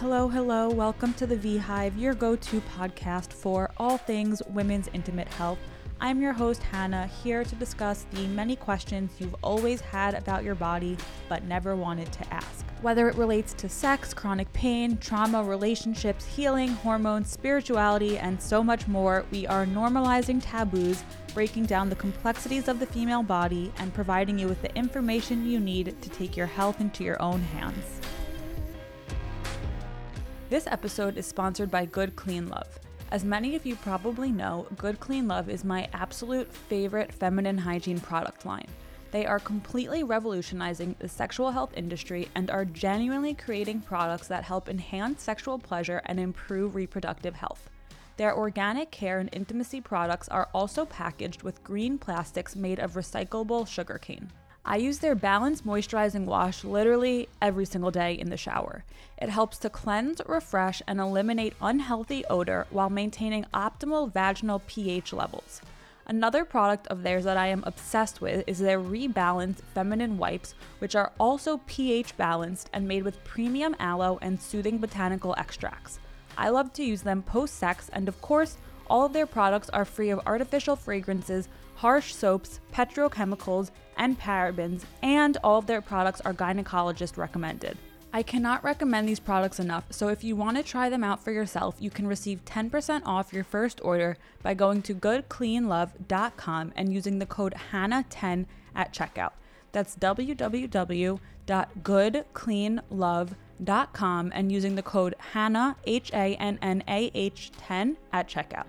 Hello, hello. Welcome to the V Hive, your go to podcast for all things women's intimate health. I'm your host, Hannah, here to discuss the many questions you've always had about your body but never wanted to ask. Whether it relates to sex, chronic pain, trauma, relationships, healing, hormones, spirituality, and so much more, we are normalizing taboos, breaking down the complexities of the female body, and providing you with the information you need to take your health into your own hands. This episode is sponsored by Good Clean Love. As many of you probably know, Good Clean Love is my absolute favorite feminine hygiene product line. They are completely revolutionizing the sexual health industry and are genuinely creating products that help enhance sexual pleasure and improve reproductive health. Their organic care and intimacy products are also packaged with green plastics made of recyclable sugarcane. I use their balanced moisturizing wash literally every single day in the shower. It helps to cleanse, refresh, and eliminate unhealthy odor while maintaining optimal vaginal pH levels. Another product of theirs that I am obsessed with is their Rebalance feminine wipes, which are also pH balanced and made with premium aloe and soothing botanical extracts. I love to use them post sex, and of course, all of their products are free of artificial fragrances, harsh soaps, petrochemicals, and parabens, and all of their products are gynecologist recommended. I cannot recommend these products enough, so if you want to try them out for yourself, you can receive 10% off your first order by going to goodcleanlove.com and using the code HANNAH10 at checkout. That's www.goodcleanlove.com and using the code HANNAH, H A N N A H 10 at checkout.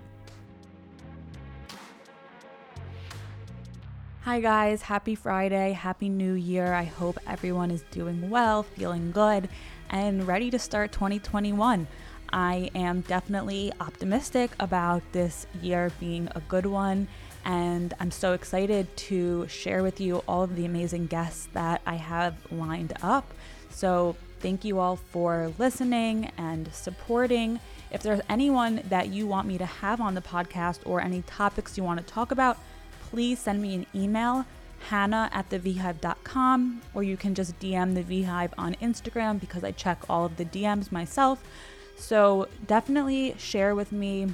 Hi, guys. Happy Friday. Happy New Year. I hope everyone is doing well, feeling good, and ready to start 2021. I am definitely optimistic about this year being a good one, and I'm so excited to share with you all of the amazing guests that I have lined up. So, thank you all for listening and supporting. If there's anyone that you want me to have on the podcast or any topics you want to talk about, please send me an email, hannah at thevhive.com, or you can just DM the Vhive on Instagram because I check all of the DMs myself. So definitely share with me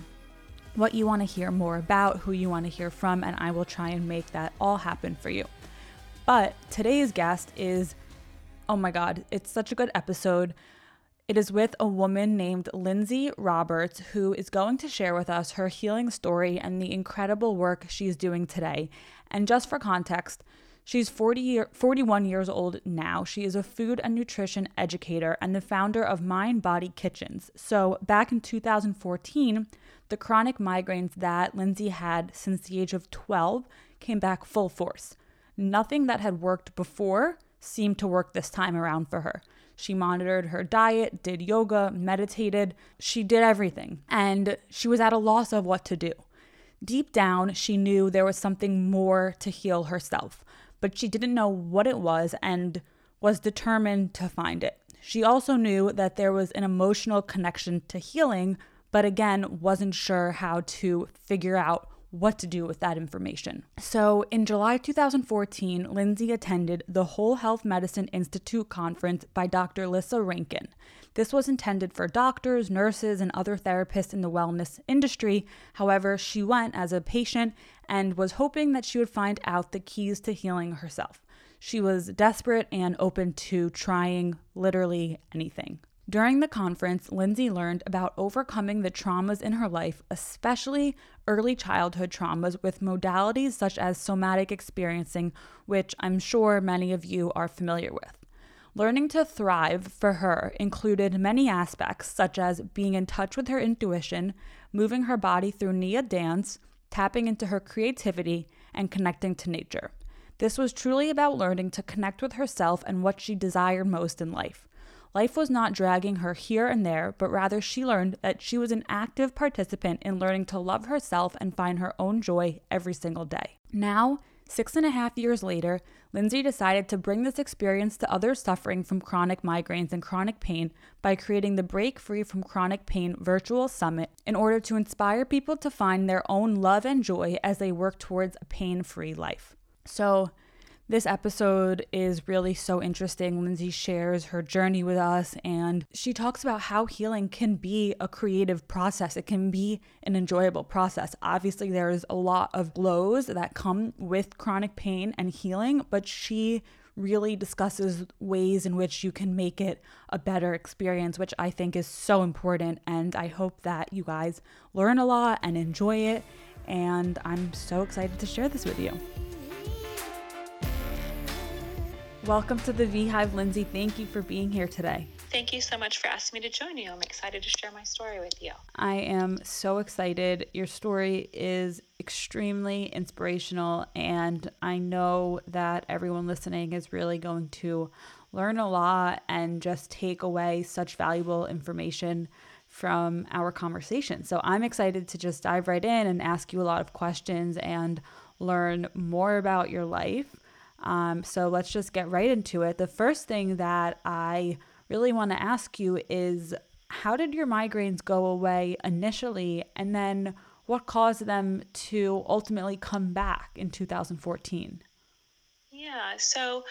what you want to hear more about, who you want to hear from, and I will try and make that all happen for you. But today's guest is, oh my God, it's such a good episode. It is with a woman named Lindsey Roberts, who is going to share with us her healing story and the incredible work she's doing today. And just for context, she's 40 year, 41 years old now. She is a food and nutrition educator and the founder of Mind Body Kitchens. So, back in 2014, the chronic migraines that Lindsey had since the age of 12 came back full force. Nothing that had worked before seemed to work this time around for her. She monitored her diet, did yoga, meditated. She did everything. And she was at a loss of what to do. Deep down, she knew there was something more to heal herself, but she didn't know what it was and was determined to find it. She also knew that there was an emotional connection to healing, but again, wasn't sure how to figure out what to do with that information. So, in July 2014, Lindsey attended the Whole Health Medicine Institute conference by Dr. Lissa Rankin. This was intended for doctors, nurses, and other therapists in the wellness industry. However, she went as a patient and was hoping that she would find out the keys to healing herself. She was desperate and open to trying literally anything. During the conference, Lindsey learned about overcoming the traumas in her life, especially early childhood traumas, with modalities such as somatic experiencing, which I'm sure many of you are familiar with. Learning to thrive for her included many aspects, such as being in touch with her intuition, moving her body through Nia dance, tapping into her creativity, and connecting to nature. This was truly about learning to connect with herself and what she desired most in life. Life was not dragging her here and there, but rather she learned that she was an active participant in learning to love herself and find her own joy every single day. Now, six and a half years later, Lindsey decided to bring this experience to others suffering from chronic migraines and chronic pain by creating the Break Free from Chronic Pain Virtual Summit in order to inspire people to find their own love and joy as they work towards a pain free life. So, This episode is really so interesting. Lindsey shares her journey with us and she talks about how healing can be a creative process. It can be an enjoyable process. Obviously, there's a lot of lows that come with chronic pain and healing, but she really discusses ways in which you can make it a better experience, which I think is so important. And I hope that you guys learn a lot and enjoy it. And I'm so excited to share this with you. Welcome to the V-Hive, Lindsey. Thank you for being here today. Thank you so much for asking me to join you. I'm excited to share my story with you. I am so excited. Your story is extremely inspirational, and I know that everyone listening is really going to learn a lot and just take away such valuable information from our conversation. So I'm excited to just dive right in and ask you a lot of questions and learn more about your life. Um, so let's just get right into it. The first thing that I really want to ask you is how did your migraines go away initially? And then what caused them to ultimately come back in 2014? Yeah, so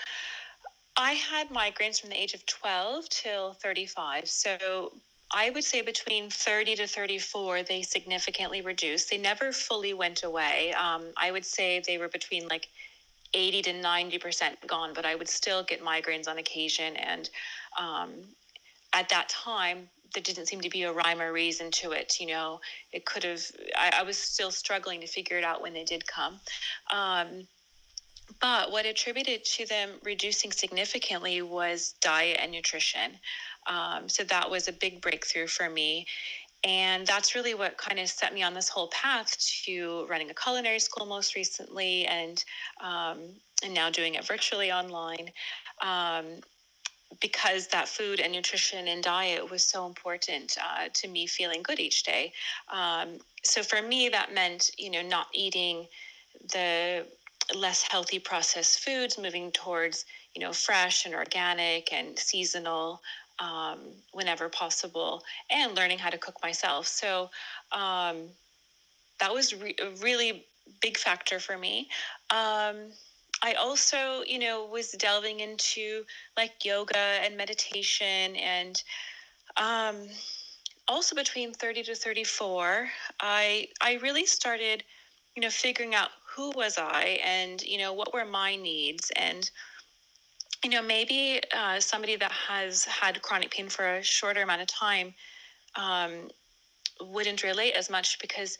I had migraines from the age of 12 till 35. So I would say between 30 to 34, they significantly reduced. They never fully went away. Um, I would say they were between like 80 to 90% gone, but I would still get migraines on occasion. And um, at that time, there didn't seem to be a rhyme or reason to it. You know, it could have, I, I was still struggling to figure it out when they did come. Um, but what attributed to them reducing significantly was diet and nutrition. Um, so that was a big breakthrough for me. And that's really what kind of set me on this whole path to running a culinary school most recently and um, and now doing it virtually online. Um, because that food and nutrition and diet was so important uh, to me feeling good each day. Um, so for me, that meant, you know, not eating the less healthy processed foods, moving towards, you know, fresh and organic and seasonal um, whenever possible, and learning how to cook myself. So um, that was re- a really big factor for me. Um, I also, you know, was delving into like yoga and meditation and um, also between 30 to 34, I I really started, you know, figuring out who was I and, you know, what were my needs and you know, maybe uh, somebody that has had chronic pain for a shorter amount of time um, wouldn't relate as much because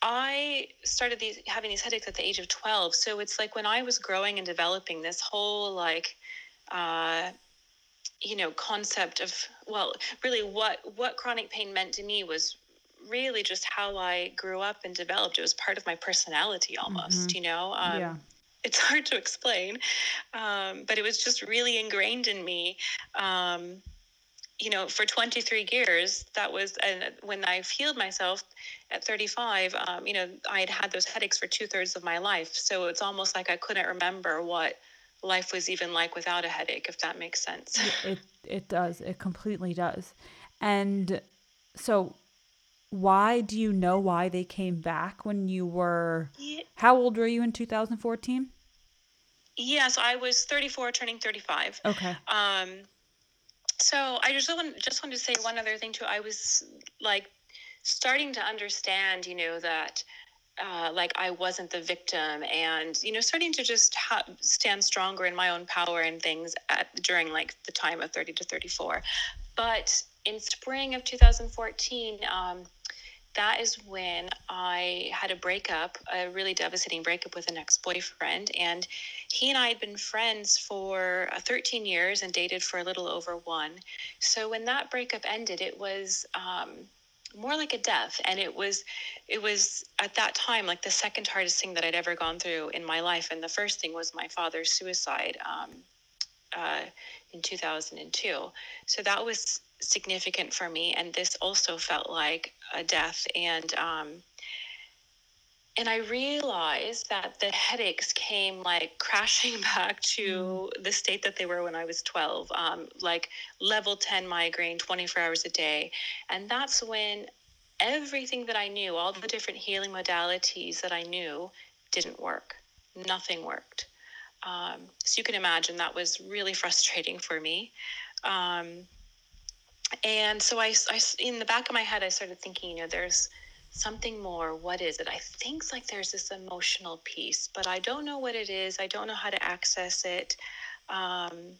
I started these having these headaches at the age of 12. So it's like when I was growing and developing this whole like uh, you know concept of well really what what chronic pain meant to me was really just how I grew up and developed. It was part of my personality almost, mm-hmm. you know. Um, yeah. It's hard to explain, um, but it was just really ingrained in me. Um, you know, for 23 years, that was, and when I healed myself at 35, um, you know, I had had those headaches for two thirds of my life. So it's almost like I couldn't remember what life was even like without a headache, if that makes sense. It, it does. It completely does. And so, why do you know why they came back when you were, yeah. how old were you in 2014? Yes, I was 34, turning 35. Okay. Um, so I just want just wanted to say one other thing too. I was like starting to understand, you know, that uh, like I wasn't the victim, and you know, starting to just ha- stand stronger in my own power and things at during like the time of thirty to thirty four. But in spring of 2014. Um, that is when I had a breakup, a really devastating breakup with an ex boyfriend. And he and I had been friends for uh, 13 years and dated for a little over one. So when that breakup ended, it was. Um, more like a death and it was it was at that time like the second hardest thing that i'd ever gone through in my life and the first thing was my father's suicide um, uh, in 2002 so that was significant for me and this also felt like a death and um and I realized that the headaches came like crashing back to mm. the state that they were when I was 12, um, like level 10 migraine, 24 hours a day. And that's when everything that I knew, all the different healing modalities that I knew, didn't work. Nothing worked. Um, so you can imagine that was really frustrating for me. Um, and so I, I, in the back of my head, I started thinking, you know, there's something more. What is it? I think like there's this emotional piece, but I don't know what it is. I don't know how to access it. Um,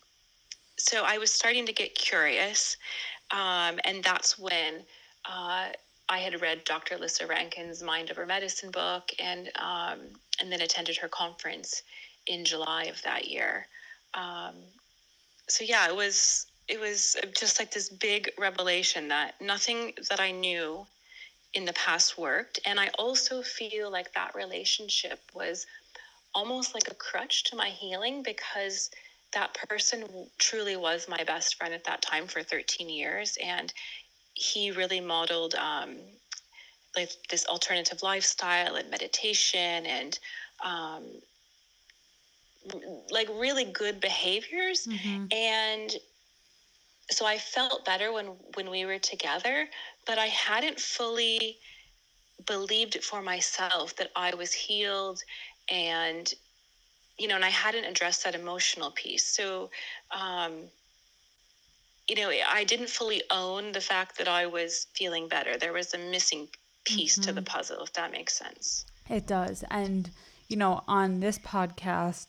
so I was starting to get curious. Um, and that's when uh, I had read Dr. Lissa Rankin's Mind Over Medicine book and, um, and then attended her conference in July of that year. Um, so yeah, it was it was just like this big revelation that nothing that I knew in the past worked, and I also feel like that relationship was almost like a crutch to my healing because that person truly was my best friend at that time for 13 years. And he really modeled um, like this alternative lifestyle and meditation and um, like really good behaviors. Mm-hmm. and so i felt better when when we were together but i hadn't fully believed it for myself that i was healed and you know and i hadn't addressed that emotional piece so um you know i didn't fully own the fact that i was feeling better there was a missing piece mm-hmm. to the mm-hmm. puzzle if that makes sense it does and you know on this podcast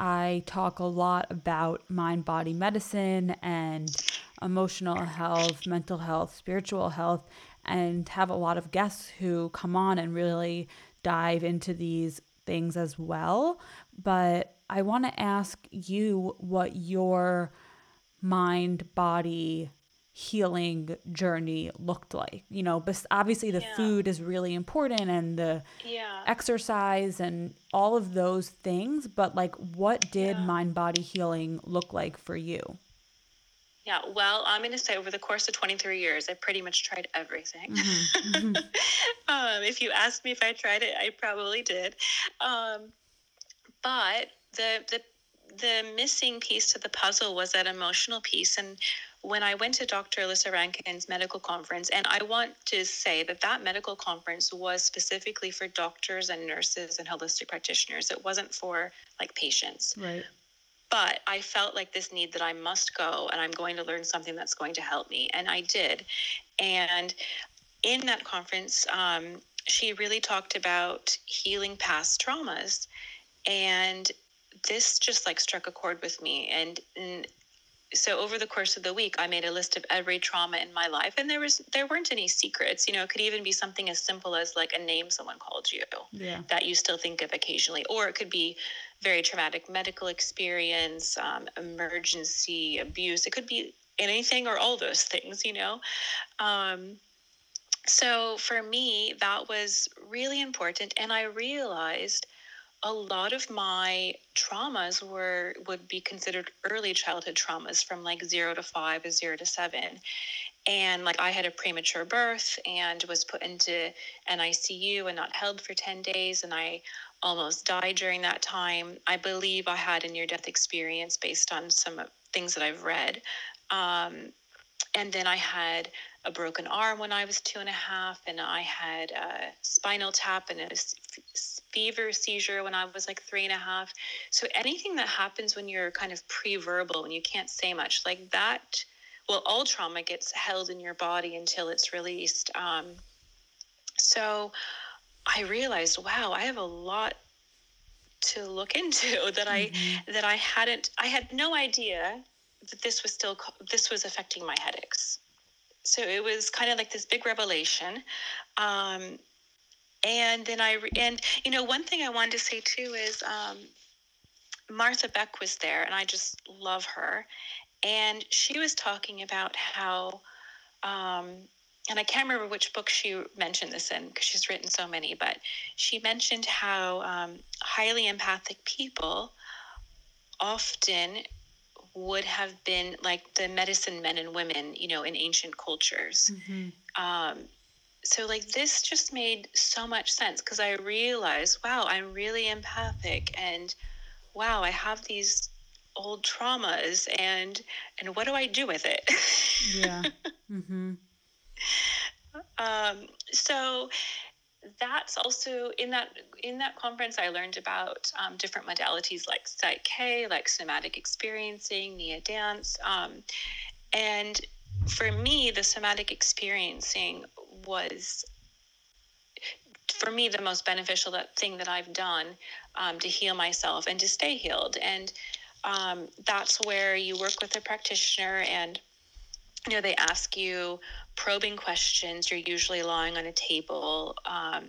I talk a lot about mind body medicine and emotional health, mental health, spiritual health, and have a lot of guests who come on and really dive into these things as well. But I want to ask you what your mind body healing journey looked like. You know, but obviously the yeah. food is really important and the yeah. exercise and all of those things, but like what did yeah. mind body healing look like for you? Yeah, well, I'm going to say over the course of 23 years, I pretty much tried everything. Mm-hmm. Mm-hmm. um, if you asked me if I tried it, I probably did. Um, but the the the missing piece to the puzzle was that emotional piece, and when I went to Dr. Lissa Rankin's medical conference, and I want to say that that medical conference was specifically for doctors and nurses and holistic practitioners. It wasn't for like patients. Right. But I felt like this need that I must go and I'm going to learn something that's going to help me. And I did. And in that conference, um, she really talked about healing past traumas. And this just like struck a chord with me. And, and so over the course of the week i made a list of every trauma in my life and there was there weren't any secrets you know it could even be something as simple as like a name someone called you yeah. that you still think of occasionally or it could be very traumatic medical experience um, emergency abuse it could be anything or all those things you know um, so for me that was really important and i realized a lot of my traumas were would be considered early childhood traumas from like 0 to 5 or 0 to 7 and like i had a premature birth and was put into an icu and not held for 10 days and i almost died during that time. I believe i had a near death experience based on some things that i've read. Um, and then i had a broken arm when i was two and a half and i had a spinal tap and a fever seizure when I was like three and a half. So anything that happens when you're kind of pre-verbal, when you can't say much, like that, well, all trauma gets held in your body until it's released. Um, so I realized, wow, I have a lot to look into that mm-hmm. I that I hadn't. I had no idea that this was still this was affecting my headaches. So it was kind of like this big revelation. Um, and then I and you know one thing I wanted to say too is um, Martha Beck was there, and I just love her, and she was talking about how. Um, and I can't remember which book she mentioned this in because she's written so many, but she mentioned how um, highly empathic people often would have been like the medicine men and women, you know, in ancient cultures. Mm-hmm. Um, so like this just made so much sense because I realized, wow, I'm really empathic and wow, I have these old traumas and and what do I do with it? yeah. Mm-hmm. Um, so that's also in that in that conference i learned about um, different modalities like psych k like somatic experiencing nia dance um, and for me the somatic experiencing was for me the most beneficial thing that i've done um, to heal myself and to stay healed. And um, that's where you work with a practitioner and you know they ask you probing questions. You're usually lying on a table um,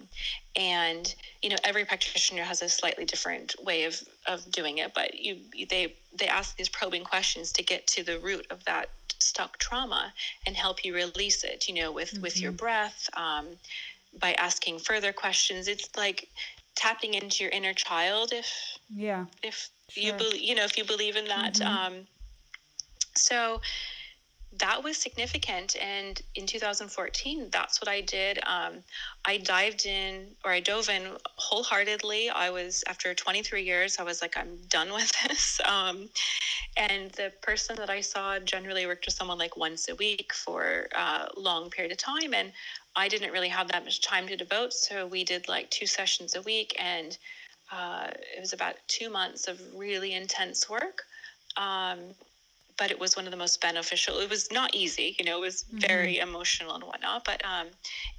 and you know every practitioner has a slightly different way of of doing it but you they they ask these probing questions to get to the root of that stuck trauma and help you release it you know with mm-hmm. with your mm-hmm. breath um, by asking further questions it's like tapping into your inner child if yeah if sure. you believe you know if you believe in that mm-hmm. um so that was significant. And in 2014, that's what I did. Um, I dived in, or I dove in wholeheartedly. I was, after 23 years, I was like, I'm done with this. Um, and the person that I saw generally worked with someone like once a week for a long period of time. And I didn't really have that much time to devote. So we did like two sessions a week. And uh, it was about two months of really intense work. Um, but it was one of the most beneficial. It was not easy, you know, it was mm-hmm. very emotional and whatnot, but um,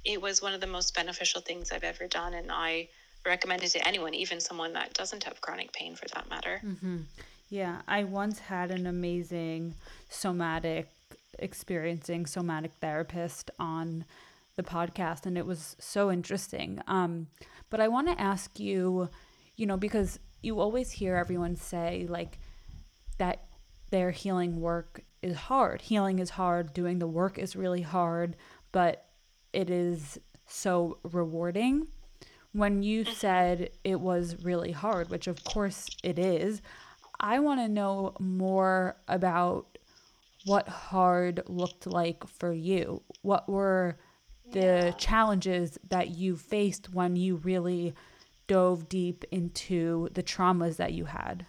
it was one of the most beneficial things I've ever done. And I recommend it to anyone, even someone that doesn't have chronic pain for that matter. Mm-hmm. Yeah, I once had an amazing somatic experiencing somatic therapist on the podcast, and it was so interesting. Um, but I want to ask you, you know, because you always hear everyone say, like, that their healing work is hard. Healing is hard, doing the work is really hard, but it is so rewarding. When you mm-hmm. said it was really hard, which of course it is, I want to know more about what hard looked like for you. What were the yeah. challenges that you faced when you really dove deep into the traumas that you had?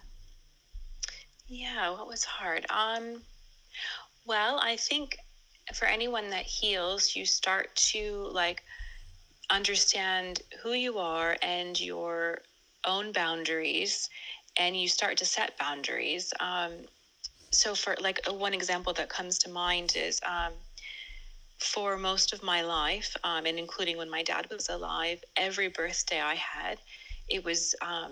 Yeah, what was hard? Um, well, I think for anyone that heals, you start to like understand who you are and your own boundaries, and you start to set boundaries. Um, so, for like one example that comes to mind is um, for most of my life, um, and including when my dad was alive, every birthday I had, it was um,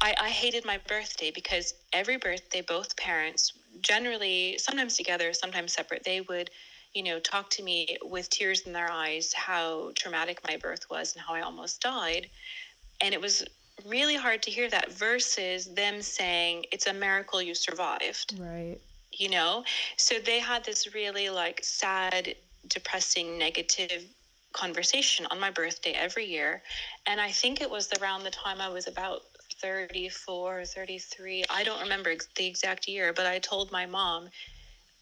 I, I hated my birthday because every birthday, both parents, generally, sometimes together, sometimes separate, they would, you know, talk to me with tears in their eyes how traumatic my birth was and how I almost died. And it was really hard to hear that versus them saying, it's a miracle you survived. Right. You know? So they had this really like sad, depressing, negative conversation on my birthday every year. And I think it was around the time I was about 34 or 33. I don't remember the exact year, but I told my mom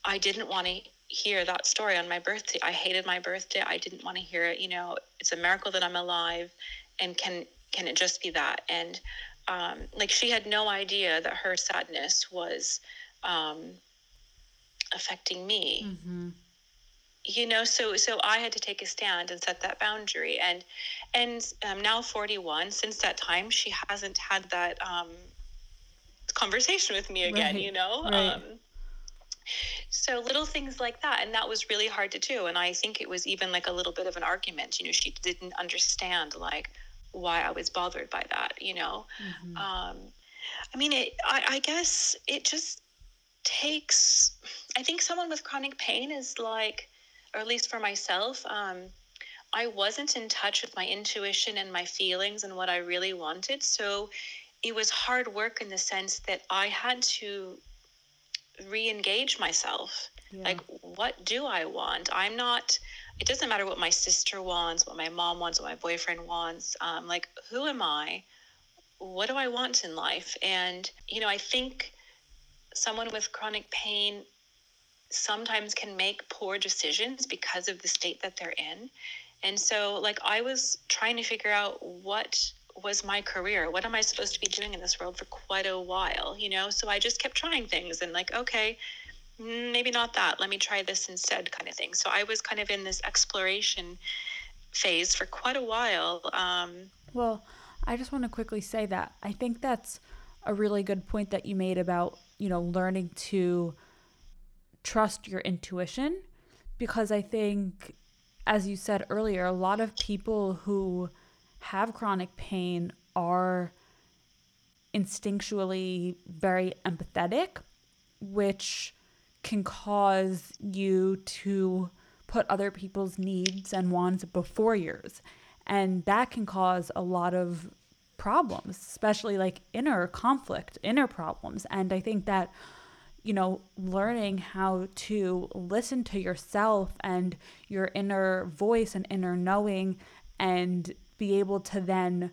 I didn't want to hear that story on my birthday. I hated my birthday. I didn't want to hear it. You know, it's a miracle that I'm alive, and can can it just be that? And um, like she had no idea that her sadness was um, affecting me. Mm-hmm you know so so i had to take a stand and set that boundary and and um, now 41 since that time she hasn't had that um, conversation with me again right. you know right. um, so little things like that and that was really hard to do and i think it was even like a little bit of an argument you know she didn't understand like why i was bothered by that you know mm-hmm. um, i mean it I, I guess it just takes i think someone with chronic pain is like or at least for myself, um, I wasn't in touch with my intuition and my feelings and what I really wanted. So it was hard work in the sense that I had to re engage myself. Yeah. Like, what do I want? I'm not, it doesn't matter what my sister wants, what my mom wants, what my boyfriend wants. Um, like, who am I? What do I want in life? And, you know, I think someone with chronic pain sometimes can make poor decisions because of the state that they're in. And so, like, I was trying to figure out what was my career? What am I supposed to be doing in this world for quite a while, you know? So I just kept trying things and, like, okay, maybe not that. Let me try this instead, kind of thing. So I was kind of in this exploration phase for quite a while. Um, well, I just want to quickly say that I think that's a really good point that you made about, you know, learning to trust your intuition because I think as you said earlier, a lot of people who have chronic pain are instinctually very empathetic, which can cause you to put other people's needs and wants before yours. And that can cause a lot of problems, especially like inner conflict, inner problems. And I think that, you know, learning how to listen to yourself and your inner voice and inner knowing and be able to then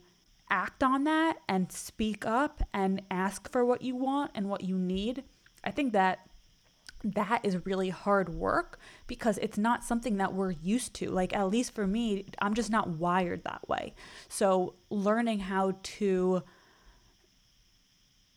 act on that and speak up and ask for what you want and what you need. I think that that is really hard work because it's not something that we're used to. Like, at least for me, I'm just not wired that way. So, learning how to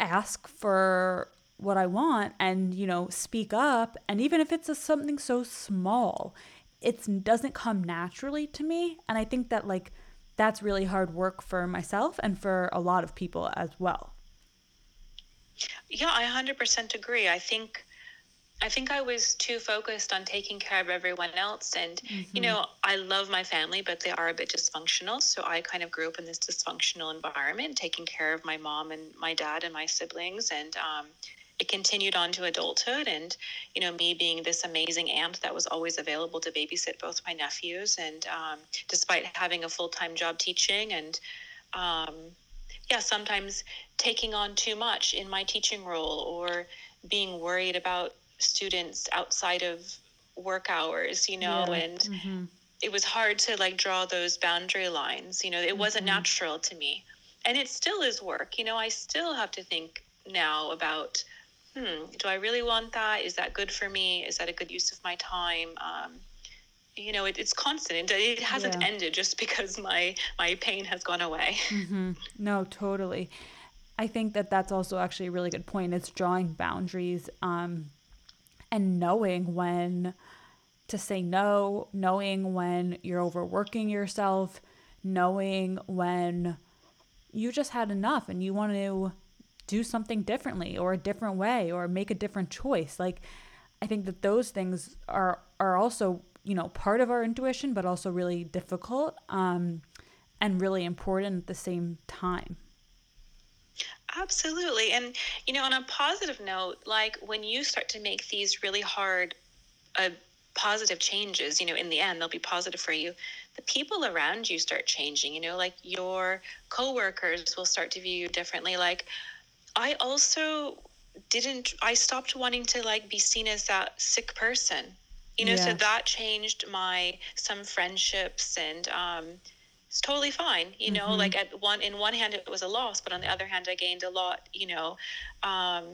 ask for what I want and, you know, speak up, and even if it's a, something so small, it doesn't come naturally to me. And I think that, like, that's really hard work for myself and for a lot of people as well. Yeah, I 100% agree. I think I think I was too focused on taking care of everyone else. And, mm-hmm. you know, I love my family, but they are a bit dysfunctional. So I kind of grew up in this dysfunctional environment, taking care of my mom and my dad and my siblings. And um, it continued on to adulthood. And, you know, me being this amazing aunt that was always available to babysit both my nephews. And um, despite having a full time job teaching and, um, yeah, sometimes taking on too much in my teaching role or being worried about students outside of work hours, you know, yeah. and mm-hmm. it was hard to like draw those boundary lines. You know, it wasn't mm-hmm. natural to me. And it still is work. You know, I still have to think now about, hmm, do I really want that? Is that good for me? Is that a good use of my time? Um, you know, it, it's constant. It, hasn't yeah. ended just because my my pain has gone away. Mm-hmm. No, totally. I think that that's also actually a really good point. It's drawing boundaries. Um, and knowing when to say no, knowing when you're overworking yourself, knowing when you just had enough and you want to do something differently or a different way or make a different choice. Like I think that those things are are also, you know, part of our intuition but also really difficult um and really important at the same time. Absolutely. And, you know, on a positive note, like when you start to make these really hard, uh, positive changes, you know, in the end, they'll be positive for you. The people around you start changing, you know, like your coworkers will start to view you differently. Like, I also didn't, I stopped wanting to like be seen as that sick person, you know, yeah. so that changed my, some friendships and, um, it's totally fine you know mm-hmm. like at one in one hand it was a loss but on the other hand i gained a lot you know um,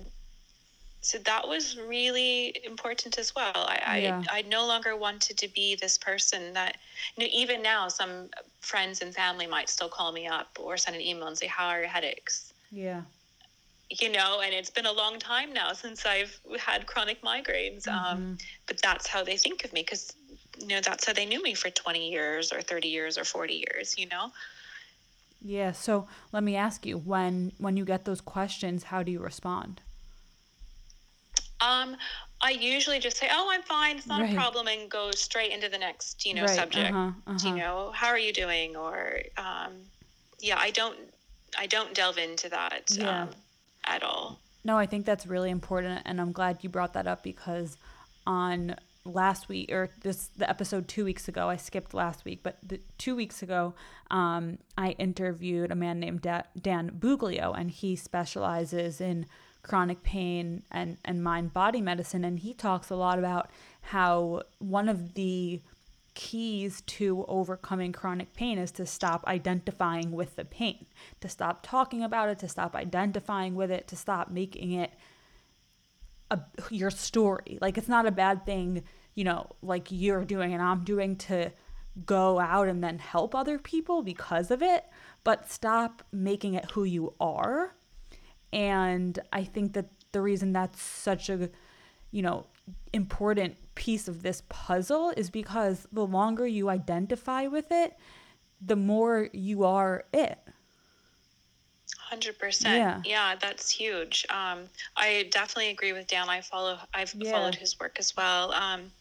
so that was really important as well I, yeah. I i no longer wanted to be this person that you know even now some friends and family might still call me up or send an email and say how are your headaches yeah you know and it's been a long time now since i've had chronic migraines um, mm-hmm. um, but that's how they think of me because you know that's how they knew me for 20 years or 30 years or 40 years you know yeah so let me ask you when when you get those questions how do you respond um i usually just say oh i'm fine it's not right. a problem and go straight into the next you know right. subject uh-huh. Uh-huh. you know how are you doing or um yeah i don't i don't delve into that yeah. um, at all. No i think that's really important and i'm glad you brought that up because on last week or this the episode two weeks ago i skipped last week but the, two weeks ago um, i interviewed a man named da- dan buglio and he specializes in chronic pain and, and mind body medicine and he talks a lot about how one of the keys to overcoming chronic pain is to stop identifying with the pain to stop talking about it to stop identifying with it to stop making it a, your story. Like it's not a bad thing, you know, like you're doing and I'm doing to go out and then help other people because of it, but stop making it who you are. And I think that the reason that's such a, you know, important piece of this puzzle is because the longer you identify with it, the more you are it. Hundred percent. Yeah. yeah, that's huge. Um, I definitely agree with Dan. I follow. I've yeah. followed his work as well. Um,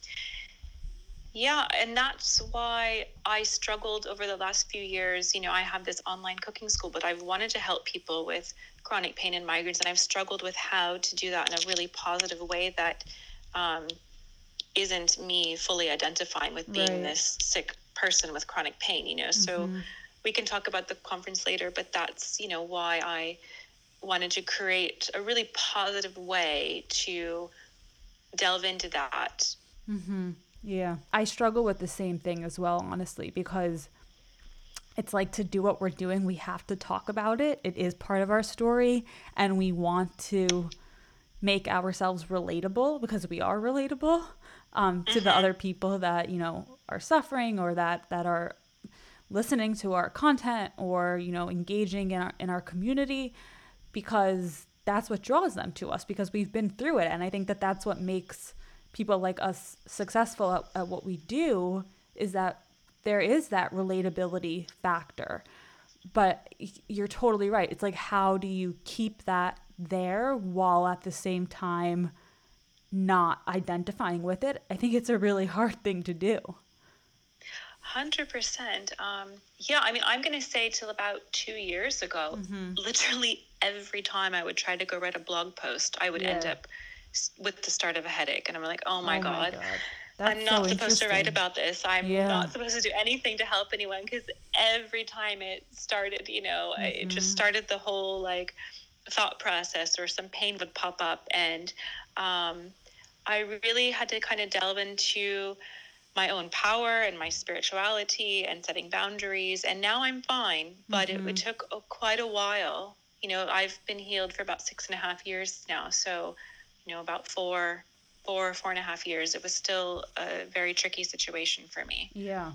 yeah, and that's why I struggled over the last few years. You know, I have this online cooking school, but I've wanted to help people with chronic pain and migraines, and I've struggled with how to do that in a really positive way that um, isn't me fully identifying with being right. this sick person with chronic pain. You know, so mm-hmm. we can talk about the conference later, but that's you know why I wanted to create a really positive way to delve into that. Mm-hmm yeah. I struggle with the same thing as well, honestly, because it's like to do what we're doing, we have to talk about it. It is part of our story, and we want to make ourselves relatable because we are relatable um, to the mm-hmm. other people that you know are suffering or that that are listening to our content or you know engaging in our in our community because that's what draws them to us because we've been through it and i think that that's what makes people like us successful at, at what we do is that there is that relatability factor. But you're totally right. It's like, how do you keep that there while at the same time not identifying with it? I think it's a really hard thing to do. 100%. Um, yeah, I mean, I'm going to say till about two years ago, mm-hmm. literally every time I would try to go write a blog post, I would yeah. end up with the start of a headache and i'm like oh my, oh god, my god. I'm not so supposed to write about this. I'm yeah. not supposed to do anything to help anyone because every time it started, you know, mm-hmm. it just mm-hmm. started the whole like thought process or some pain would pop up. And um, I really had to kind of delve into my own power and my spirituality and setting boundaries. And now I'm fine, but mm-hmm. it, it, took a, quite a while. You know, I've been healed for about six and a half years now. So you know, about four, four, four and a half years, it was still a very tricky situation for me. Yeah.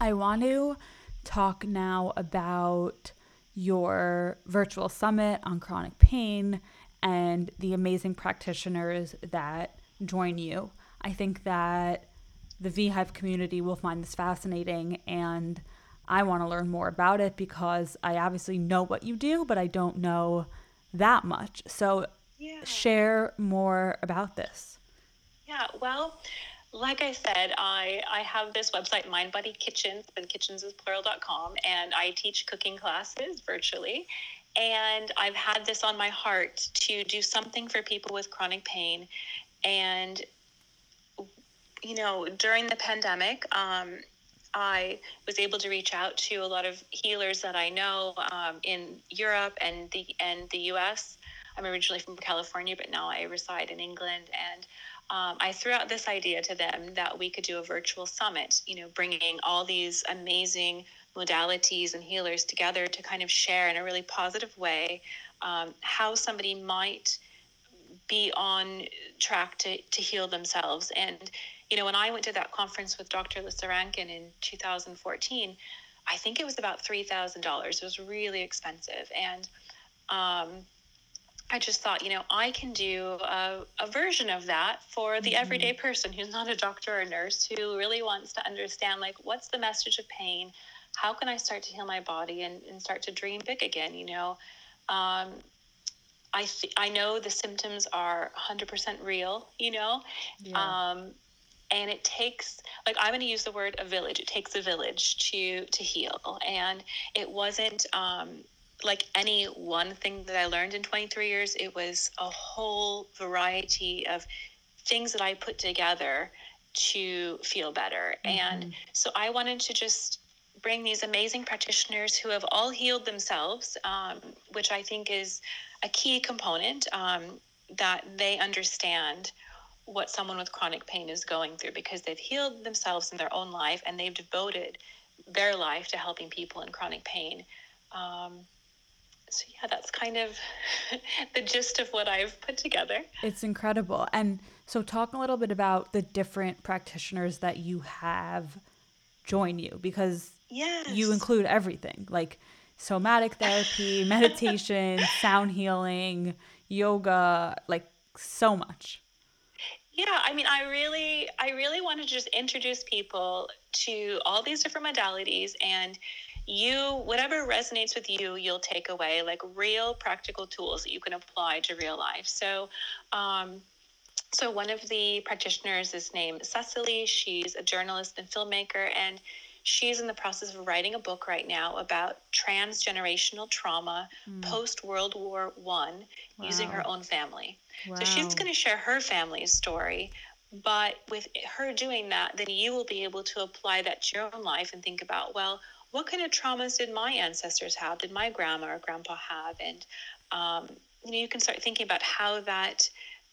I want to talk now about your virtual summit on chronic pain and the amazing practitioners that join you. I think that the VHive community will find this fascinating and I want to learn more about it because I obviously know what you do, but I don't know that much. So yeah. share more about this. Yeah, well, like I said, I, I have this website, Mind Body Kitchens, but kitchens is plural.com, and I teach cooking classes virtually. And I've had this on my heart to do something for people with chronic pain. And, you know, during the pandemic, um, I was able to reach out to a lot of healers that I know um, in Europe and the and the U.S. I'm originally from California, but now I reside in England. And um, I threw out this idea to them that we could do a virtual summit, you know, bringing all these amazing modalities and healers together to kind of share in a really positive way um, how somebody might be on track to, to heal themselves. And, you know, when I went to that conference with Dr. Lissa Rankin in 2014, I think it was about $3,000. It was really expensive. And, um, I just thought, you know, I can do a, a version of that for the mm-hmm. everyday person who's not a doctor or nurse who really wants to understand, like, what's the message of pain? How can I start to heal my body and, and start to dream big again? You know, um, I, th- I know the symptoms are 100% real, you know, yeah. um, and it takes like i'm going to use the word a village it takes a village to to heal and it wasn't um like any one thing that I learned in 23 years. It was a whole variety of things that I put together to feel better. Mm-hmm. And so I wanted to just bring these amazing practitioners who have all healed themselves, um, which I think is a key component um, that they understand what someone with chronic pain is going through because they've healed themselves in their own life and they've devoted their life to helping people in chronic pain. Um, so yeah that's kind of the gist of what i've put together it's incredible and so talk a little bit about the different practitioners that you have join you because yes. you include everything like somatic therapy meditation sound healing yoga like so much Yeah, I mean, I really, I really want to just introduce people to all these different modalities, and you, whatever resonates with you, you'll take away like real practical tools that you can apply to real life. So, um, so one of the practitioners is named Cecily. She's a journalist and filmmaker, and she's in the process of writing a book right now about transgenerational trauma mm. post World War One, using her own family. Wow. So she's going to share her family's story. But with her doing that, then you will be able to apply that to your own life and think about, well, what kind of traumas did my ancestors have? Did my grandma or grandpa have? And um, you know, you can start thinking about how that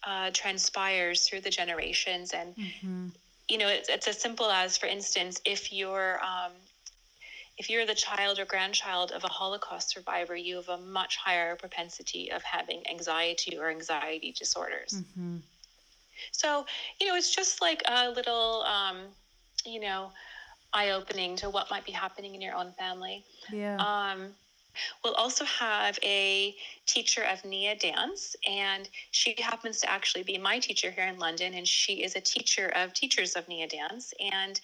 uh, transpires through the generations. And mm-hmm. You know, it's, it's as simple as, for instance, if you're um, if you're the child or grandchild of a Holocaust survivor, you have a much higher propensity of having anxiety or anxiety disorders. Mm-hmm. So, you know, it's just like a little, um, you know, eye opening to what might be happening in your own family. Yeah. Um, We'll also have a teacher of Nia dance, and she happens to actually be my teacher here in London, and she is a teacher of teachers of Nia dance. And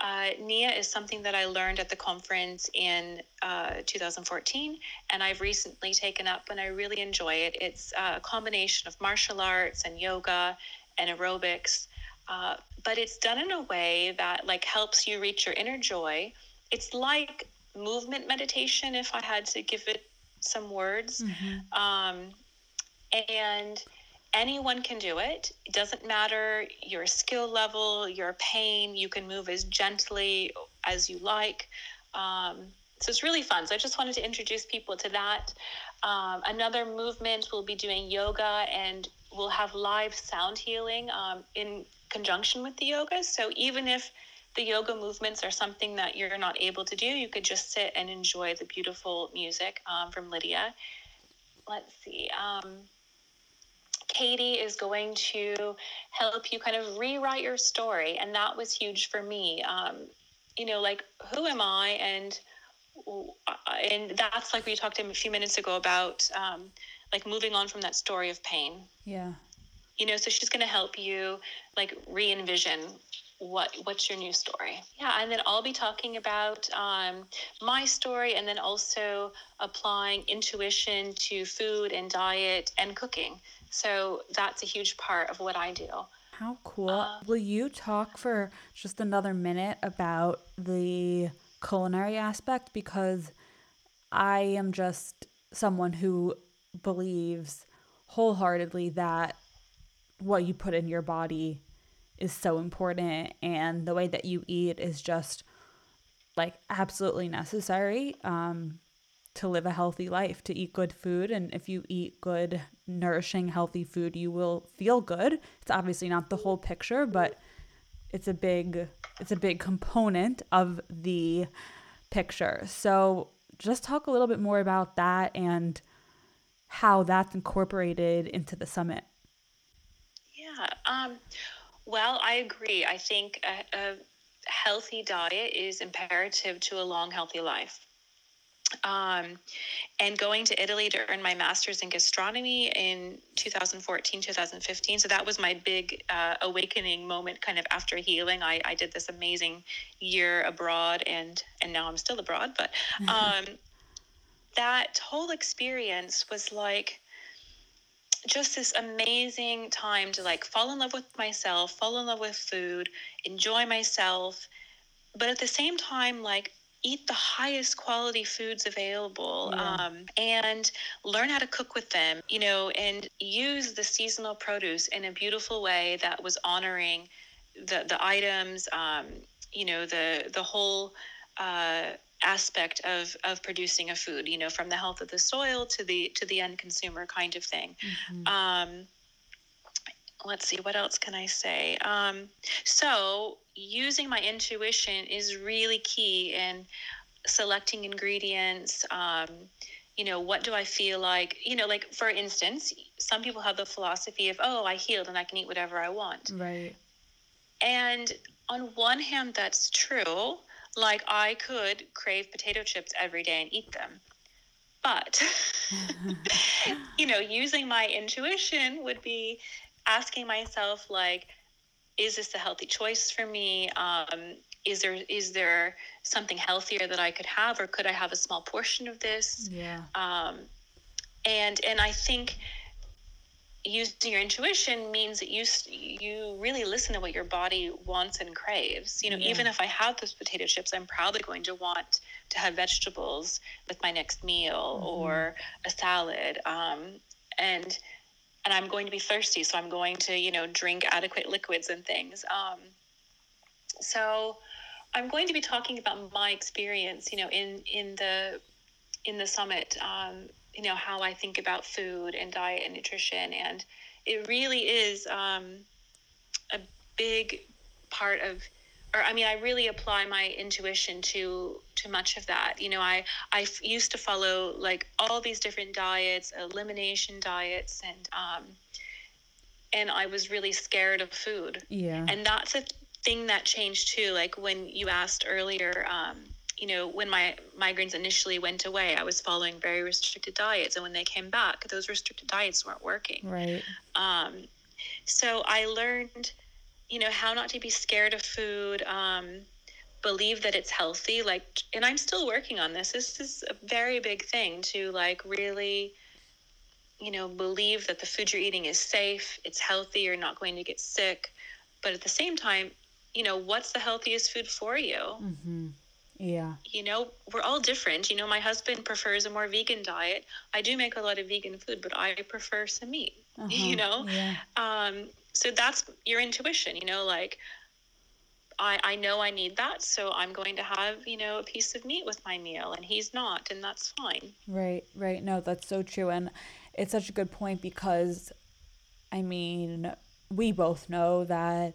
uh, Nia is something that I learned at the conference in uh, 2014, and I've recently taken up, and I really enjoy it. It's uh, a combination of martial arts and yoga and aerobics, uh, but it's done in a way that like helps you reach your inner joy. It's like movement meditation, if I had to give it some words, mm-hmm. um, and anyone can do it. It doesn't matter your skill level, your pain. You can move as gently as you like. Um, so it's really fun. So I just wanted to introduce people to that. Um, another movement we'll be doing yoga and we'll have live sound healing um, in conjunction with the yoga. So even if the yoga movements are something that you're not able to do, you could just sit and enjoy the beautiful music um, from Lydia. Let's see. Um, Katie is going to help you kind of rewrite your story. And that was huge for me. Um, you know, like, who am I? And and that's like we talked a few minutes ago about um, like moving on from that story of pain. Yeah. You know, so she's going to help you like re-envision what what's your new story yeah and then i'll be talking about um, my story and then also applying intuition to food and diet and cooking so that's a huge part of what I do. How cool. Uh, Will you talk for just another minute about the culinary aspect? Because I am just someone who believes wholeheartedly that what you put in your body is so important and the way that you eat is just like absolutely necessary. Um, to live a healthy life, to eat good food. And if you eat good, nourishing, healthy food, you will feel good. It's obviously not the whole picture, but it's a big it's a big component of the picture. So just talk a little bit more about that and how that's incorporated into the summit. Yeah. Um, well, I agree. I think a, a healthy diet is imperative to a long, healthy life um, and going to Italy to earn my master's in gastronomy in 2014, 2015. So that was my big uh, awakening moment kind of after healing. I, I did this amazing year abroad and, and now I'm still abroad. But um, that whole experience was like, just this amazing time to like fall in love with myself, fall in love with food, enjoy myself, but at the same time, like eat the highest quality foods available yeah. um, and learn how to cook with them, you know, and use the seasonal produce in a beautiful way that was honoring the, the items, um, you know, the, the whole uh, aspect of, of producing a food, you know, from the health of the soil to the, to the end consumer kind of thing. Mm-hmm. Um, let's see what else can i say um, so using my intuition is really key in selecting ingredients um, you know what do i feel like you know like for instance some people have the philosophy of oh i healed and i can eat whatever i want right and on one hand that's true like i could crave potato chips every day and eat them but you know using my intuition would be asking myself like is this a healthy choice for me? Um, is there is there something healthier that I could have, or could I have a small portion of this? Yeah. Um, and and I think using your intuition means that you you really listen to what your body wants and craves. You know, yeah. even if I have those potato chips, I'm probably going to want to have vegetables with my next meal mm-hmm. or a salad. Um, and and I'm going to be thirsty, so I'm going to you know drink adequate liquids and things. Um, so I'm going to be talking about my experience, you know, in in the in the summit. Um, you know how I think about food and diet and nutrition, and it really is um, a big part of or I mean, I really apply my intuition to to much of that. You know, I I used to follow like all these different diets, elimination diets, and um, and I was really scared of food. Yeah, and that's a thing that changed too. Like when you asked earlier, um, you know, when my migraines initially went away, I was following very restricted diets, and when they came back, those restricted diets weren't working. Right. Um, so I learned you know how not to be scared of food um, believe that it's healthy like and i'm still working on this this is a very big thing to like really you know believe that the food you're eating is safe it's healthy you're not going to get sick but at the same time you know what's the healthiest food for you mm-hmm. Yeah you know we're all different you know my husband prefers a more vegan diet i do make a lot of vegan food but i prefer some meat uh-huh. you know yeah. um, so that's your intuition you know like I, I know I need that, so I'm going to have, you know, a piece of meat with my meal, and he's not, and that's fine. Right, right. No, that's so true. And it's such a good point because, I mean, we both know that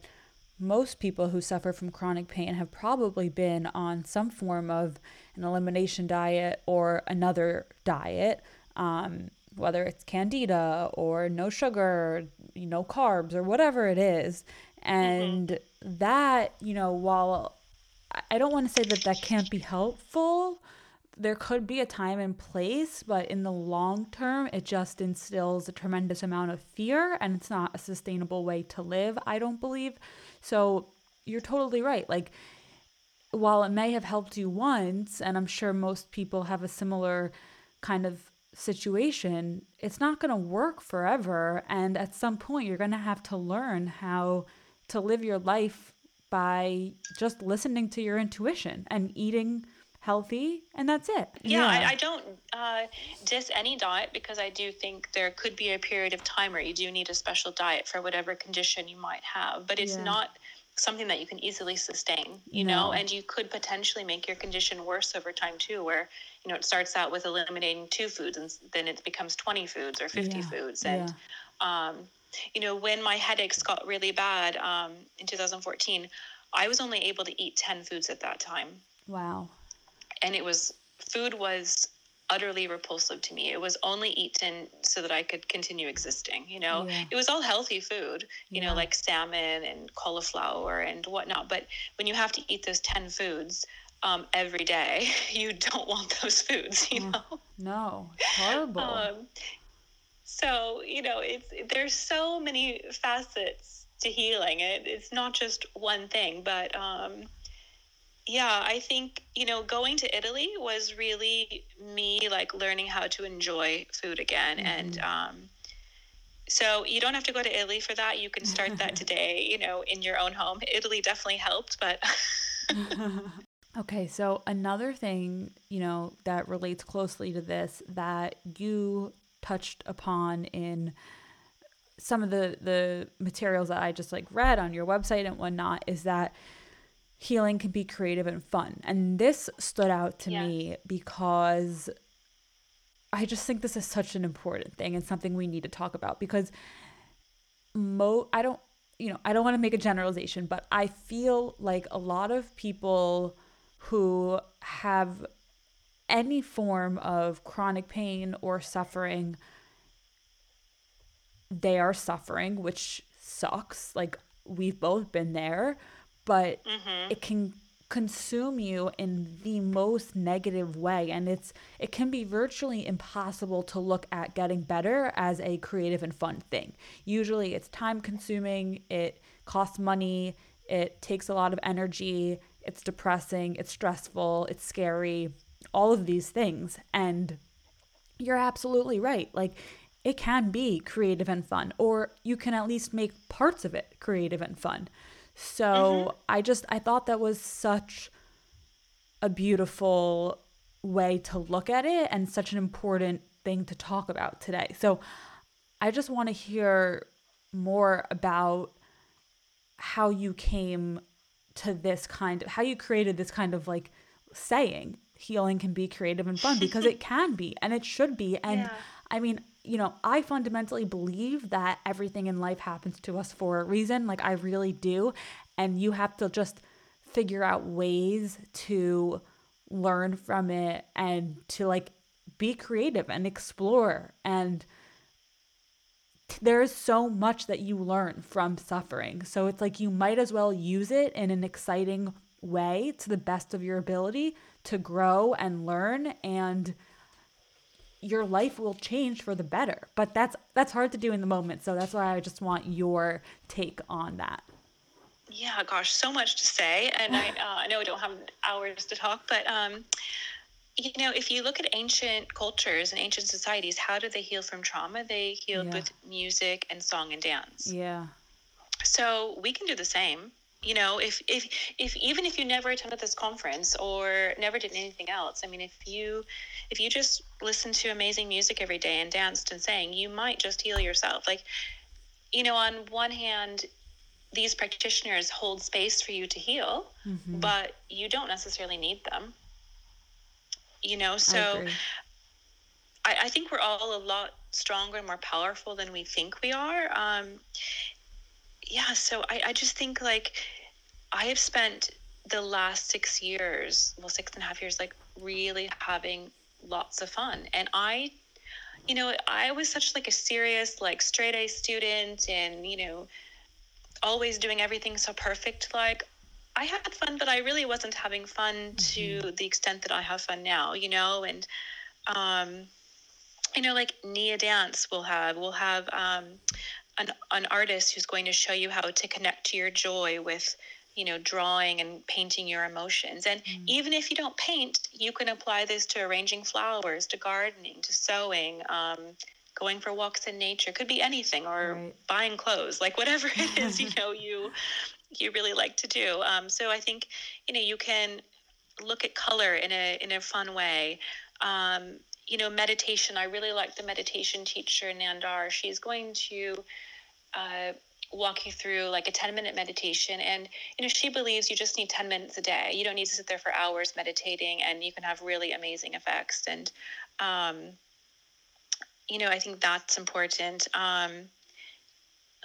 most people who suffer from chronic pain have probably been on some form of an elimination diet or another diet. Um, whether it's candida or no sugar, no carbs, or whatever it is. And mm-hmm. that, you know, while I don't want to say that that can't be helpful, there could be a time and place, but in the long term, it just instills a tremendous amount of fear and it's not a sustainable way to live, I don't believe. So you're totally right. Like, while it may have helped you once, and I'm sure most people have a similar kind of situation, it's not going to work forever. And at some point, you're going to have to learn how to live your life by just listening to your intuition and eating healthy and that's it yeah, yeah. I, I, don't uh, diss any diet because i do think there could be a period of time where you do need a special diet for whatever condition you might have but it's yeah. not something that you can easily sustain you no. know and you could potentially make your condition worse over time too where you know it starts out with eliminating two foods and then it becomes 20 foods or 50 yeah. foods and yeah. um, you know when my headaches got really bad um, in 2014 i was only able to eat 10 foods at that time wow and it was food was utterly repulsive to me. It was only eaten so that I could continue existing. You know, yeah. it was all healthy food, you yeah. know, like salmon and cauliflower and whatnot. But when you have to eat those 10 foods um, every day, you don't want those foods, you know? No, horrible. um, so, you know, it's there's so many facets to healing. It, it's not just one thing, but um, yeah, I think, you know, going to Italy was really me like learning how to enjoy food again. Mm-hmm. And um, so you don't have to go to Italy for that. You can start that today, you know, in your own home. Italy definitely helped, but. okay, so another thing, you know, that relates closely to this that you touched upon in some of the the materials that I just like read on your website and whatnot is that healing can be creative and fun. And this stood out to yeah. me because I just think this is such an important thing and something we need to talk about because mo I don't you know, I don't want to make a generalization, but I feel like a lot of people who have any form of chronic pain or suffering they are suffering, which sucks. Like we've both been there, but mm-hmm. it can consume you in the most negative way and it's it can be virtually impossible to look at getting better as a creative and fun thing usually it's time consuming it costs money, it takes a lot of energy, it's depressing, it's stressful, it's scary, all of these things. And you're absolutely right. Like, it can be creative and fun, or you can at least make parts of it creative and fun. So mm-hmm. I just, I thought that was such a beautiful way to look at it and such an important thing to talk about today. So I just want to hear more about how you came to this kind of how you created this kind of like saying healing can be creative and fun because it can be and it should be and yeah. i mean you know i fundamentally believe that everything in life happens to us for a reason like i really do and you have to just figure out ways to learn from it and to like be creative and explore and there is so much that you learn from suffering. So it's like you might as well use it in an exciting way to the best of your ability to grow and learn and your life will change for the better. But that's that's hard to do in the moment. So that's why I just want your take on that. Yeah, gosh, so much to say, and I uh, I know we don't have hours to talk, but um, you know, if you look at ancient cultures and ancient societies, how did they heal from trauma? They healed yeah. with music and song and dance. Yeah. So we can do the same. You know, if if if even if you never attended this conference or never did anything else, I mean, if you if you just listened to amazing music every day and danced and sang, you might just heal yourself. Like, you know, on one hand, these practitioners hold space for you to heal, mm-hmm. but you don't necessarily need them you know so I, I, I, think we're all a lot stronger and more powerful than we think we are um yeah so I, I just think like i have spent the last six years well six and a half years like really having lots of fun and i you know i was such like a serious like straight a student and you know always doing everything so perfect like I had fun, but I really wasn't having fun mm-hmm. to the extent that I have fun now, you know, and um, you know, like Nia Dance will have will have um, an an artist who's going to show you how to connect to your joy with you know drawing and painting your emotions and mm. even if you don't paint you can apply this to arranging flowers to gardening to sewing um, going for walks in nature could be anything or right. buying clothes like whatever it is you know you you really like to do. Um, so I think you know you can look at color in a in a fun way. Um, you know, meditation. I really like the meditation teacher Nandar. She's going to uh, walk you through like a 10 minute meditation and you know she believes you just need 10 minutes a day you don't need to sit there for hours meditating and you can have really amazing effects and um, you know i think that's important um,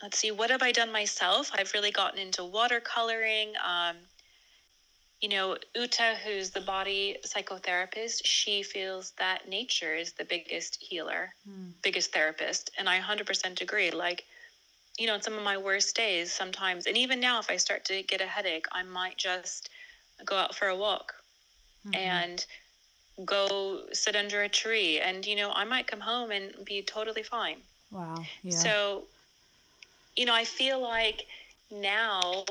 let's see, what have I done myself? I've really gotten into watercoloring. Um, you know, Uta, who's the body psychotherapist, she feels that nature is the biggest healer, mm. biggest therapist. And I 100% agree. Like, you know, on some of my worst days, sometimes, and even now, if I start to get a headache, I might just go out for a walk mm-hmm. and go sit under a tree. And, you know, I might come home and be totally fine. Wow. Yeah. So, you know, I feel like now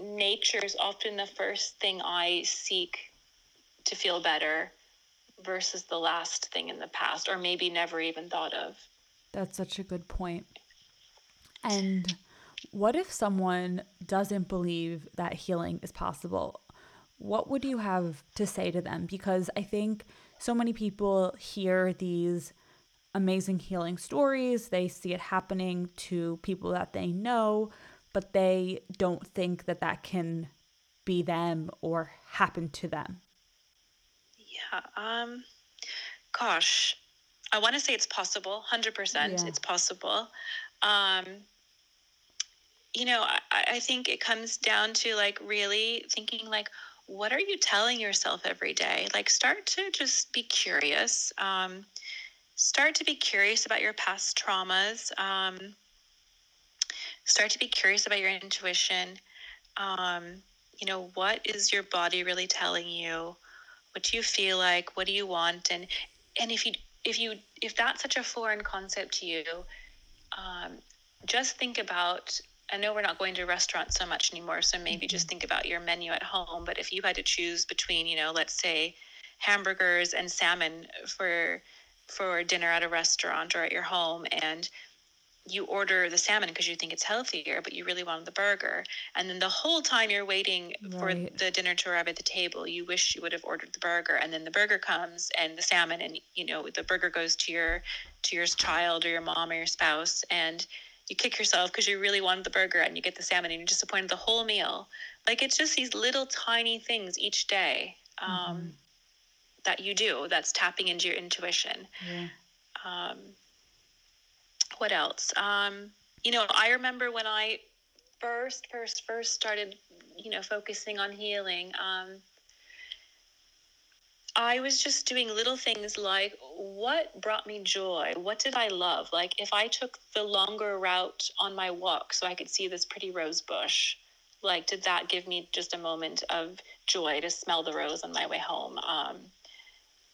nature is often the first thing I seek to feel better versus the last thing in the past, or maybe never even thought of. That's such a good point. And what if someone doesn't believe that healing is possible? What would you have to say to them? Because I think so many people hear these amazing healing stories. They see it happening to people that they know, but they don't think that that can be them or happen to them. Yeah. Um gosh, I want to say it's possible. 100% yeah. it's possible. Um you know, I, I think it comes down to like really thinking like what are you telling yourself every day? Like start to just be curious. Um start to be curious about your past traumas. Um, start to be curious about your intuition. Um, you know, what is your body really telling you? What do you feel like? What do you want? And and if you if you if that's such a foreign concept to you, um, just think about I know we're not going to restaurants so much anymore, so maybe Mm-hmm. just think about your menu at home. But if you had to choose between, you know, let's say hamburgers and salmon for for dinner at a restaurant or at your home and you order the salmon because you think it's healthier, but you really wanted the burger. And then the whole time you're waiting for the dinner to arrive at the table, you wish you would have ordered the burger. And then the burger comes and the salmon, and you know the burger goes to your to your child or your mom or your spouse, and you kick yourself because you really wanted the burger and you get the salmon and you're disappointed the whole meal. Like it's just these little tiny things each day um, that you do that's tapping into your intuition Yeah. um, what else? Um, you know, I remember when I first, first, first started, you know, focusing on healing. Um, I was just doing little things like what brought me joy? What did I love? Like if I took the longer route on my walk so I could see this pretty rose bush, like did that give me just a moment of joy to smell the rose on my way home? Um,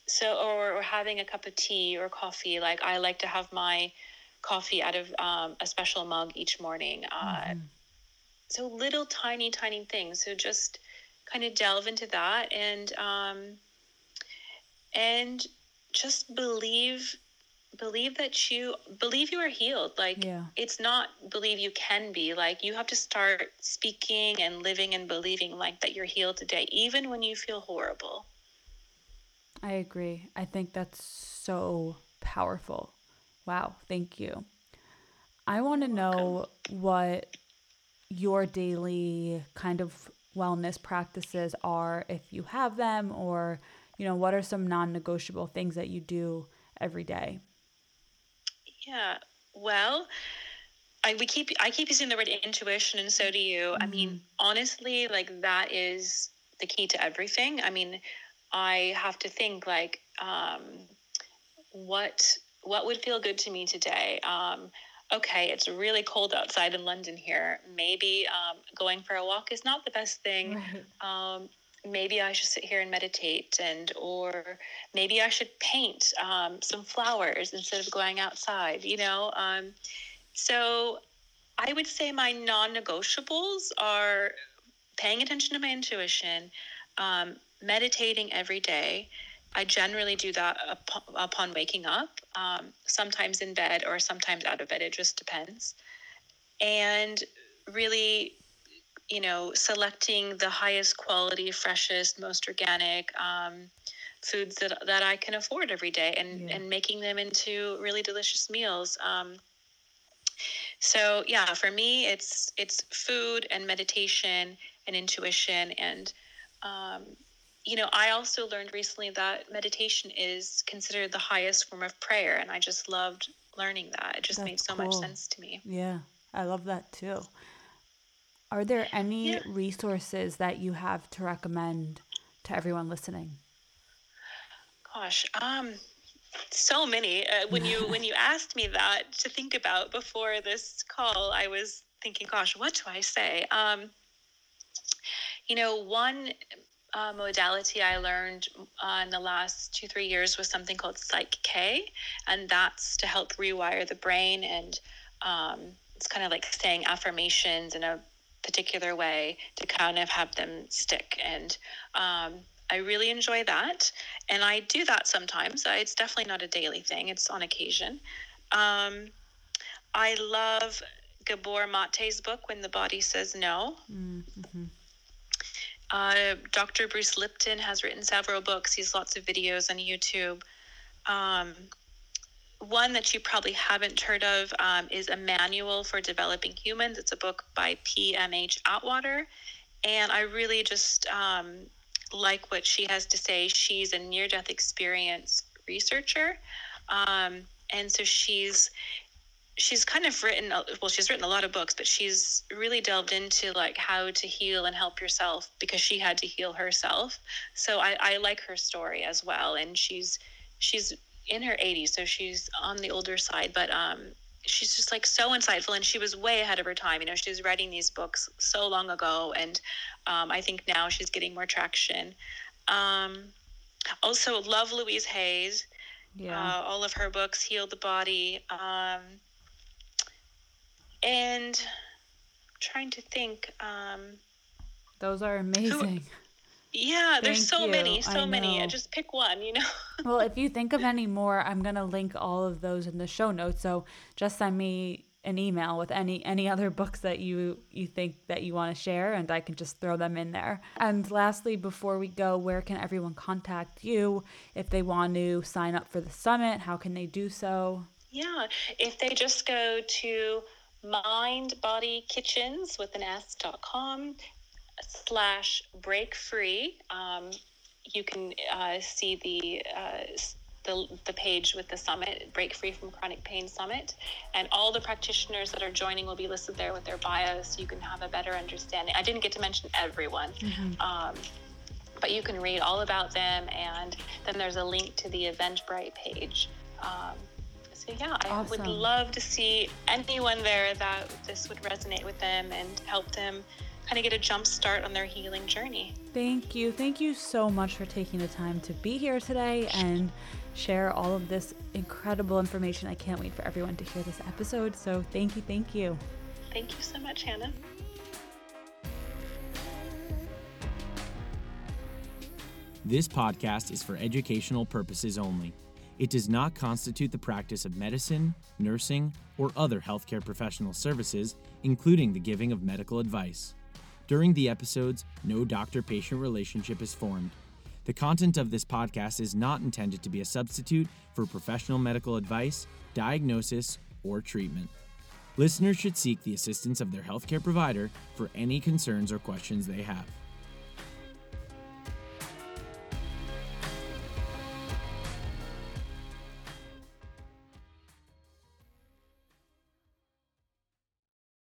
so or, or having a cup of tea or coffee like i like to have my coffee out of um, a special mug each morning uh, so little tiny tiny things so just kind of delve into that and um, and just believe believe that you believe you are healed like Yeah. it's not believe you can be like you have to start speaking and living and believing like that you're healed today even when you feel horrible I agree. I think that's so powerful. Wow, thank you. I want to know what your daily kind of wellness practices are if you have them or you know what are some non-negotiable things that you do every day Yeah. Well, I we keep I keep using the word intuition and so do you. I mean, honestly, like that is the key to everything. I mean, I have to think like um what what would feel good to me today? Um okay, it's really cold outside in London here. Maybe um, going for a walk is not the best thing um, maybe I should sit here and meditate, and or maybe I should paint um, some flowers instead of going outside. You know, um, so I would say my non-negotiables are paying attention to my intuition, um, meditating every day. I generally do that upon, upon waking up, um, sometimes in bed or sometimes out of bed. It just depends. And really you know, selecting the highest quality, freshest, most organic um, foods that, that I can afford every day and, Yeah. and making them into really delicious meals. Um, so yeah, for me, it's it's food and meditation and intuition and um, you know, I also learned recently that meditation is considered the highest form of prayer, and I just loved learning that. It just made That's so much sense to me. Yeah, I love that too. Are there any Yeah. resources that you have to recommend to everyone listening? Gosh, um, so many. Uh, when you when you asked me that to think about before this call, I was thinking, gosh, what do I say? Um, you know, one uh, modality I learned uh, in the last two three years was something called Psych K, and that's to help rewire the brain, and um, it's kind of like saying affirmations in a particular way to kind of have them stick and. Um, I really enjoy that, and I do that sometimes. It's definitely not a daily thing; it's on occasion. Um, I love Gabor Mate's book, When the Body Says No. Mm-hmm. Uh, Dr. Bruce Lipton has written several books. He's lots of videos on YouTube. Um, one that you probably haven't heard of um, is A Manual for Developing Humans. It's a book by P.M.H. Atwater. And I really just um, like what she has to say. She's a near death experience researcher. Um, and so she's she's kind of written well she's written a lot of books but she's really delved into like how to heal and help yourself because she had to heal herself. So i, I like her story as well and she's she's in her 80s so she's on the older side but um she's just like so insightful and she was way ahead of her time. You know she was writing these books so long ago and um, i think now she's getting more traction. Um, also love louise hay's Yeah. uh, all of her books heal the body. Um, and trying to think. Um, Those are amazing. yeah, there's Thank so you. many, so I many. know. Just pick one, you know. well, if you think of any more, I'm gonna link all of those in the show notes. So just send me an email with any any other books that you you think that you want to share, and I can just throw them in there. And lastly, before we go, where can everyone contact you if they want to sign up for the summit? How can they do so? Yeah, if they just go to Mind Body Kitchens with an S dot com slash break free, um, you can uh, see the, uh, the the page with the summit, Break Free from Chronic Pain Summit, and all the practitioners that are joining will be listed there with their bios, so you can have a better understanding. I didn't get to mention everyone. Um, but you can read all about them, and then there's a link to the Eventbrite page. Um, so yeah, I would love to see anyone there that this would resonate with them and help them kind of get a jump start on their healing journey. Thank you. Thank you so much for taking the time to be here today and share all of this incredible information. I can't wait for everyone to hear this episode. So thank you. Thank you. Thank you so much, Hannah. This podcast is for educational purposes only. It does not constitute the practice of medicine, nursing, or other healthcare professional services, including the giving of medical advice. During the episodes, no doctor patient relationship is formed. The content of this podcast is not intended to be a substitute for professional medical advice, diagnosis, or treatment. Listeners should seek the assistance of their healthcare provider for any concerns or questions they have.